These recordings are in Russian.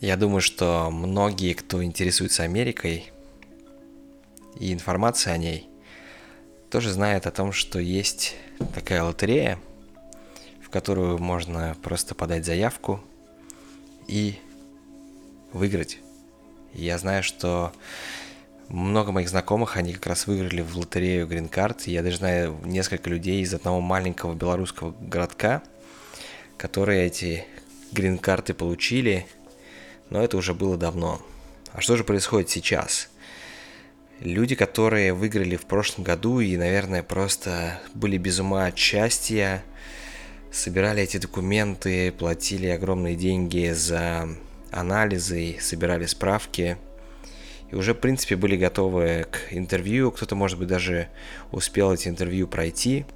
Я думаю, что многие, кто интересуется Америкой и информацией о ней, тоже знают о том, что есть такая лотерея, в которую можно просто подать заявку и выиграть. Я знаю, что много моих знакомых, они как раз выиграли в лотерею Green Card. Я даже знаю несколько людей из одного маленького белорусского городка, которые эти Green карты получили – но это уже было давно. А что же происходит сейчас? Люди, которые выиграли в прошлом году и, наверное, просто были без ума от счастья, собирали эти документы, платили огромные деньги за анализы, собирали справки и уже, в принципе, были готовы к интервью. Кто-то, может быть, даже успел эти интервью пройти.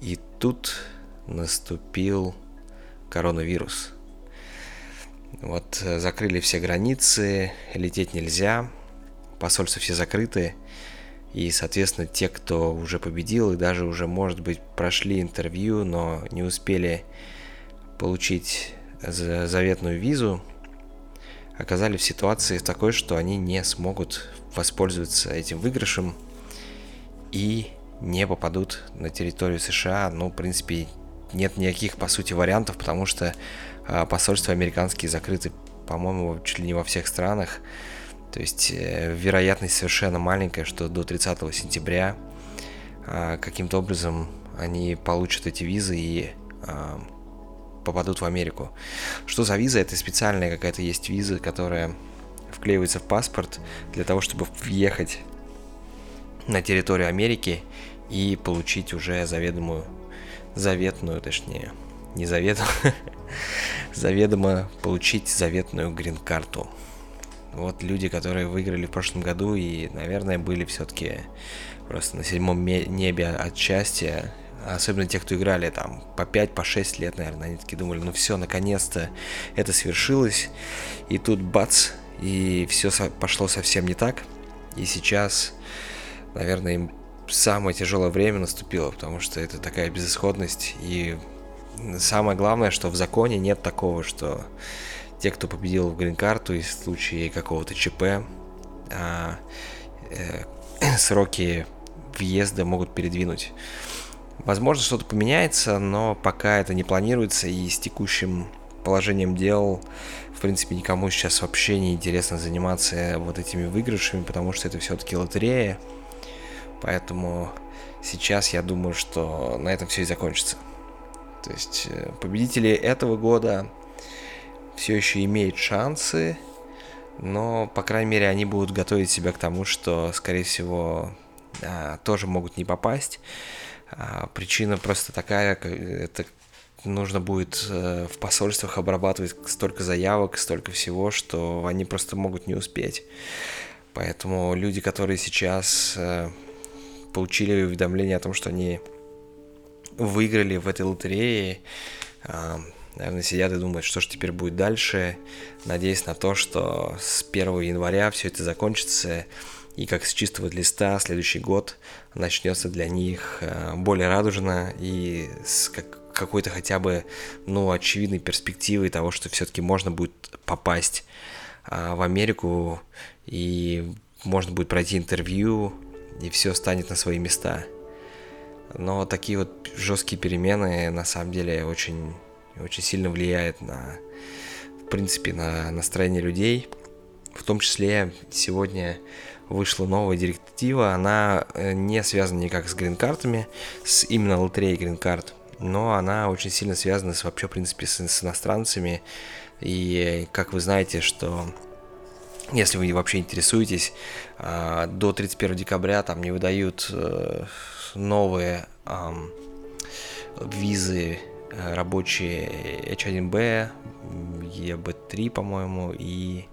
И тут наступил коронавирус – вот э, закрыли все границы, лететь нельзя, посольства все закрыты. И, соответственно, те, кто уже победил и даже уже, может быть, прошли интервью, но не успели получить заветную визу, оказались в ситуации такой, что они не смогут воспользоваться этим выигрышем и не попадут на территорию США. Ну, в принципе, нет никаких, по сути, вариантов, потому что а, посольства американские закрыты, по-моему, чуть ли не во всех странах. То есть э, вероятность совершенно маленькая, что до 30 сентября а, каким-то образом они получат эти визы и а, попадут в Америку. Что за виза? Это специальная какая-то есть виза, которая вклеивается в паспорт для того, чтобы въехать на территорию Америки и получить уже заведомую, заветную, точнее, не заведомую, заведомо получить заветную грин-карту. Вот люди, которые выиграли в прошлом году и, наверное, были все-таки просто на седьмом небе от счастья, особенно те, кто играли там по 5, по 6 лет, наверное, они такие думали, ну все, наконец-то это свершилось, и тут бац, и все пошло совсем не так, и сейчас, наверное, им самое тяжелое время наступило, потому что это такая безысходность, и самое главное, что в законе нет такого, что те, кто победил в грин-карту, и в случае какого-то ЧП, а, э, сроки въезда могут передвинуть. Возможно, что-то поменяется, но пока это не планируется, и с текущим положением дел, в принципе, никому сейчас вообще не интересно заниматься вот этими выигрышами, потому что это все-таки лотерея. Поэтому сейчас я думаю, что на этом все и закончится. То есть э, победители этого года все еще имеют шансы, но, по крайней мере, они будут готовить себя к тому, что, скорее всего, а, тоже могут не попасть. А, причина просто такая, это нужно будет э, в посольствах обрабатывать столько заявок, столько всего, что они просто могут не успеть. Поэтому люди, которые сейчас э, получили уведомление о том, что они выиграли в этой лотерее, а, наверное, сидят и думают, что же теперь будет дальше. Надеюсь на то, что с 1 января все это закончится, и как с чистого листа следующий год начнется для них а, более радужно и с как, какой-то хотя бы, ну, очевидной перспективой того, что все-таки можно будет попасть а, в Америку и можно будет пройти интервью, и все станет на свои места – но такие вот жесткие перемены на самом деле очень, очень сильно влияют на, в принципе, на настроение людей. В том числе сегодня вышла новая директива, она э, не связана никак с грин-картами, с именно лотереей грин-карт, но она очень сильно связана с вообще, в принципе, с, с иностранцами. И как вы знаете, что если вы вообще интересуетесь, а, до 31 декабря там не выдают э, новые визы э, рабочие H1B, EB3, по-моему, и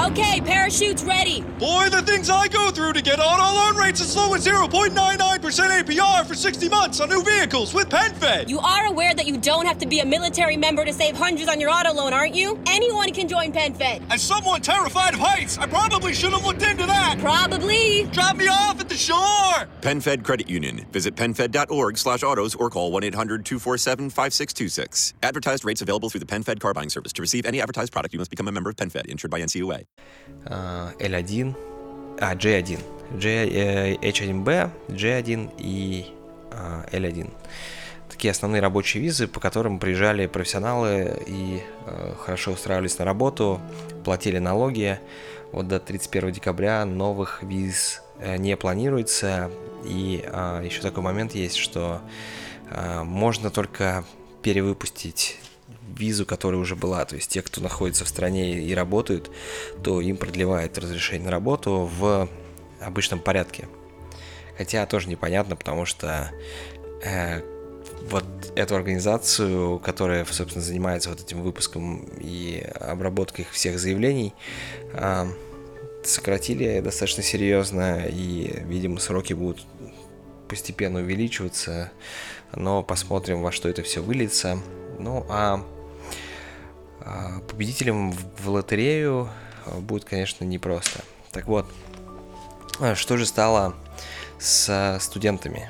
Okay, parachutes ready. Boy, the things I go through to get auto loan rates as low as 0.99% APR for 60 months on new vehicles with PenFed. You are aware that you don't have to be a military member to save hundreds on your auto loan, aren't you? Anyone can join PenFed. As someone terrified of heights, I probably should have looked into that. Probably. Drop me off shore. PenFed Credit Union. Visit PenFed.org slash autos or call 1-800-247-5626. Advertised rates available through the PenFed car buying service. To receive any advertised product, you must become a member of PenFed, insured by NCUA. L1, а, J1, J, H1B, J1 и L1. Такие основные рабочие визы, по которым приезжали профессионалы и э, хорошо устраивались на работу, платили налоги. Вот до 31 декабря новых виз э, не планируется. И э, еще такой момент есть, что э, можно только перевыпустить визу, которая уже была. То есть те, кто находится в стране и работают, то им продлевают разрешение на работу в обычном порядке. Хотя тоже непонятно, потому что э, вот эту организацию, которая, собственно, занимается вот этим выпуском и обработкой всех заявлений, э, сократили достаточно серьезно, и, видимо, сроки будут постепенно увеличиваться, но посмотрим, во что это все выльется. Ну, а победителем в лотерею будет, конечно, непросто. Так вот, что же стало с студентами?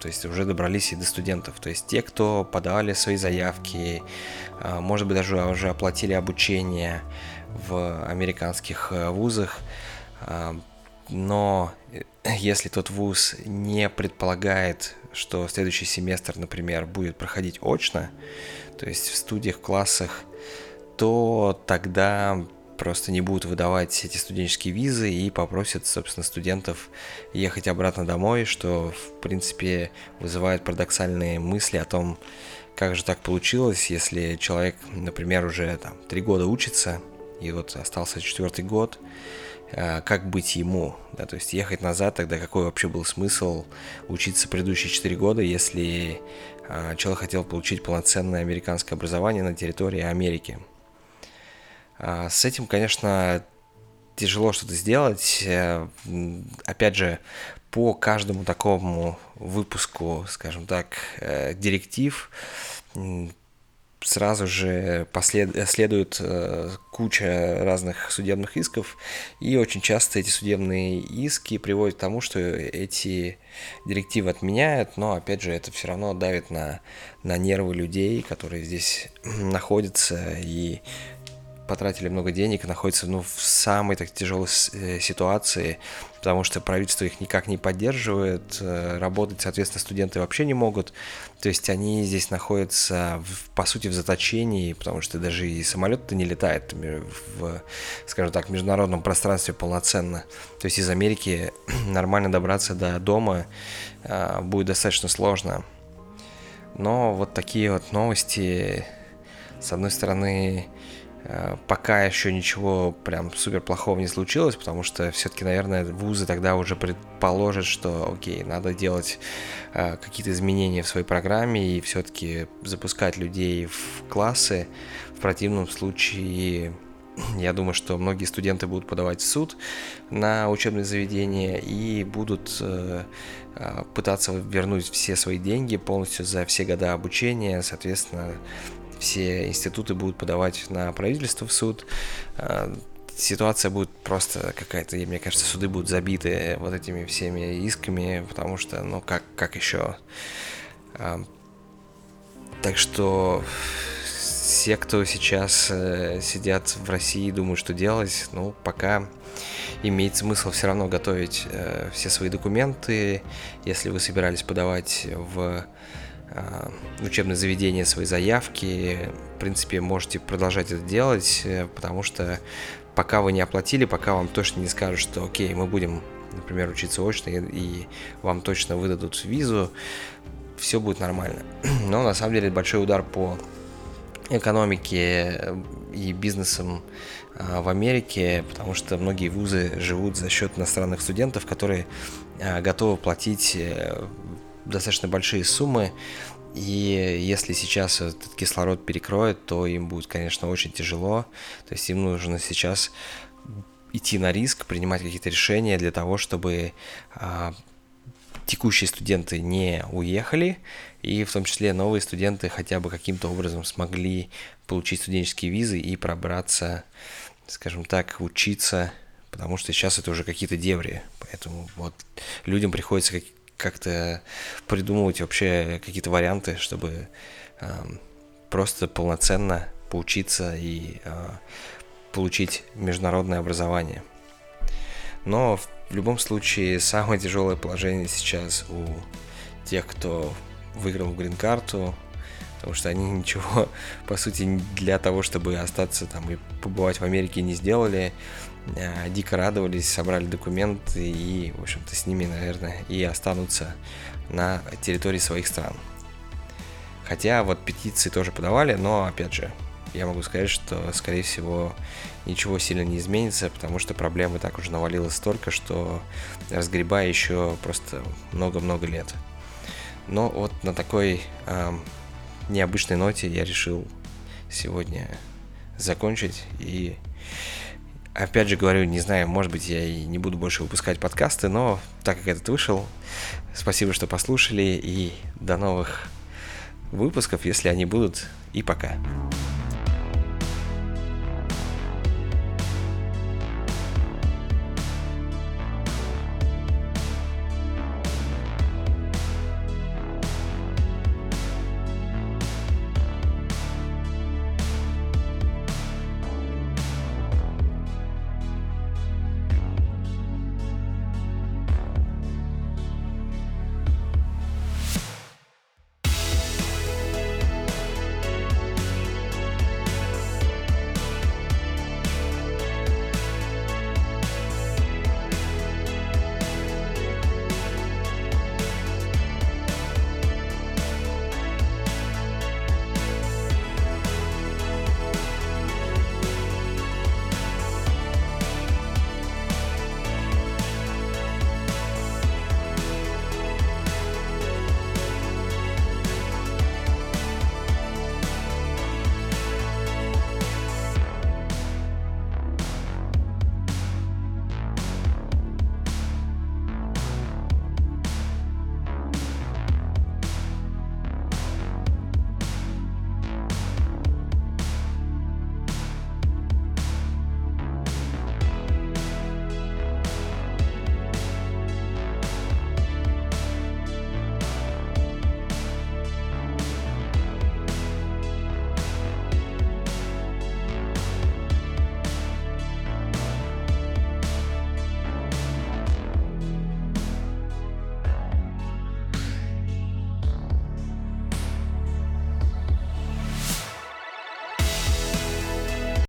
То есть уже добрались и до студентов. То есть те, кто подавали свои заявки, может быть, даже уже оплатили обучение в американских вузах, но если тот вуз не предполагает, что следующий семестр, например, будет проходить очно, то есть в студиях, классах, то тогда просто не будут выдавать эти студенческие визы и попросят, собственно, студентов ехать обратно домой, что, в принципе, вызывает парадоксальные мысли о том, как же так получилось, если человек, например, уже там три года учится, и вот остался четвертый год, как быть ему, да, то есть ехать назад, тогда какой вообще был смысл учиться предыдущие четыре года, если человек хотел получить полноценное американское образование на территории Америки. С этим, конечно, тяжело что-то сделать. Э, опять же, по каждому такому выпуску, скажем так, э, директив сразу же послед... следует э, куча разных судебных исков, и очень часто эти судебные иски приводят к тому, что эти директивы отменяют, но опять же это все равно давит на, на нервы людей, которые здесь находятся, и потратили много денег находятся ну, в самой так тяжелой э, ситуации, потому что правительство их никак не поддерживает, э, работать, соответственно, студенты вообще не могут. То есть они здесь находятся, в, по сути, в заточении, потому что даже и самолет-то не летает в, скажем так, международном пространстве полноценно. То есть из Америки нормально добраться до дома будет достаточно сложно. Но вот такие вот новости, с одной стороны, Э, пока еще ничего прям супер плохого не случилось, потому что все-таки, наверное, вузы тогда уже предположат, что окей, надо делать э, какие-то изменения в своей программе и все-таки запускать людей в классы. В противном случае, я думаю, что многие студенты будут подавать в суд на учебные заведения и будут э, пытаться вернуть все свои деньги полностью за все года обучения, соответственно, все институты будут подавать на правительство в суд. А, ситуация будет просто какая-то, мне кажется, суды будут забиты вот этими всеми исками, потому что, ну, как, как еще? А, так что все, кто сейчас э, сидят в России и думают, что делать, ну, пока имеет смысл все равно готовить э, все свои документы, если вы собирались подавать в учебное заведение свои заявки. В принципе, можете продолжать это делать, э, потому что пока вы не оплатили, пока вам точно не скажут, что окей, мы будем, например, учиться очно, и вам точно выдадут визу, все будет нормально. Но на самом деле большой удар по экономике э, и бизнесом в Америке, потому что многие вузы живут за счет иностранных студентов, которые готовы платить достаточно большие суммы, и если сейчас этот кислород перекроет, то им будет, конечно, очень тяжело. То есть им нужно сейчас идти на риск, принимать какие-то решения для того, чтобы а, текущие студенты не уехали, и в том числе новые студенты хотя бы каким-то образом смогли получить студенческие визы и пробраться, скажем так, учиться, потому что сейчас это уже какие-то дебри, поэтому вот людям приходится как-то придумывать вообще какие-то варианты, чтобы э, просто полноценно поучиться и э, получить международное образование. Но в любом случае самое тяжелое положение сейчас у тех, кто выиграл грин-карту, потому что они ничего, по сути, для того, чтобы остаться там и побывать в Америке не сделали. А, дико радовались, собрали документы и, в общем-то, с ними, наверное, и останутся на территории своих стран. Хотя вот петиции тоже подавали, но, опять же, я могу сказать, что, скорее всего, ничего сильно не изменится, потому что проблемы так уже навалилось столько, что разгребая еще просто много-много лет. Но вот на такой э, необычной ноте я решил сегодня закончить. И опять же говорю, не знаю, может быть, я и не буду больше выпускать подкасты, но так как этот вышел, спасибо, что послушали, и до новых выпусков, если они будут, и пока.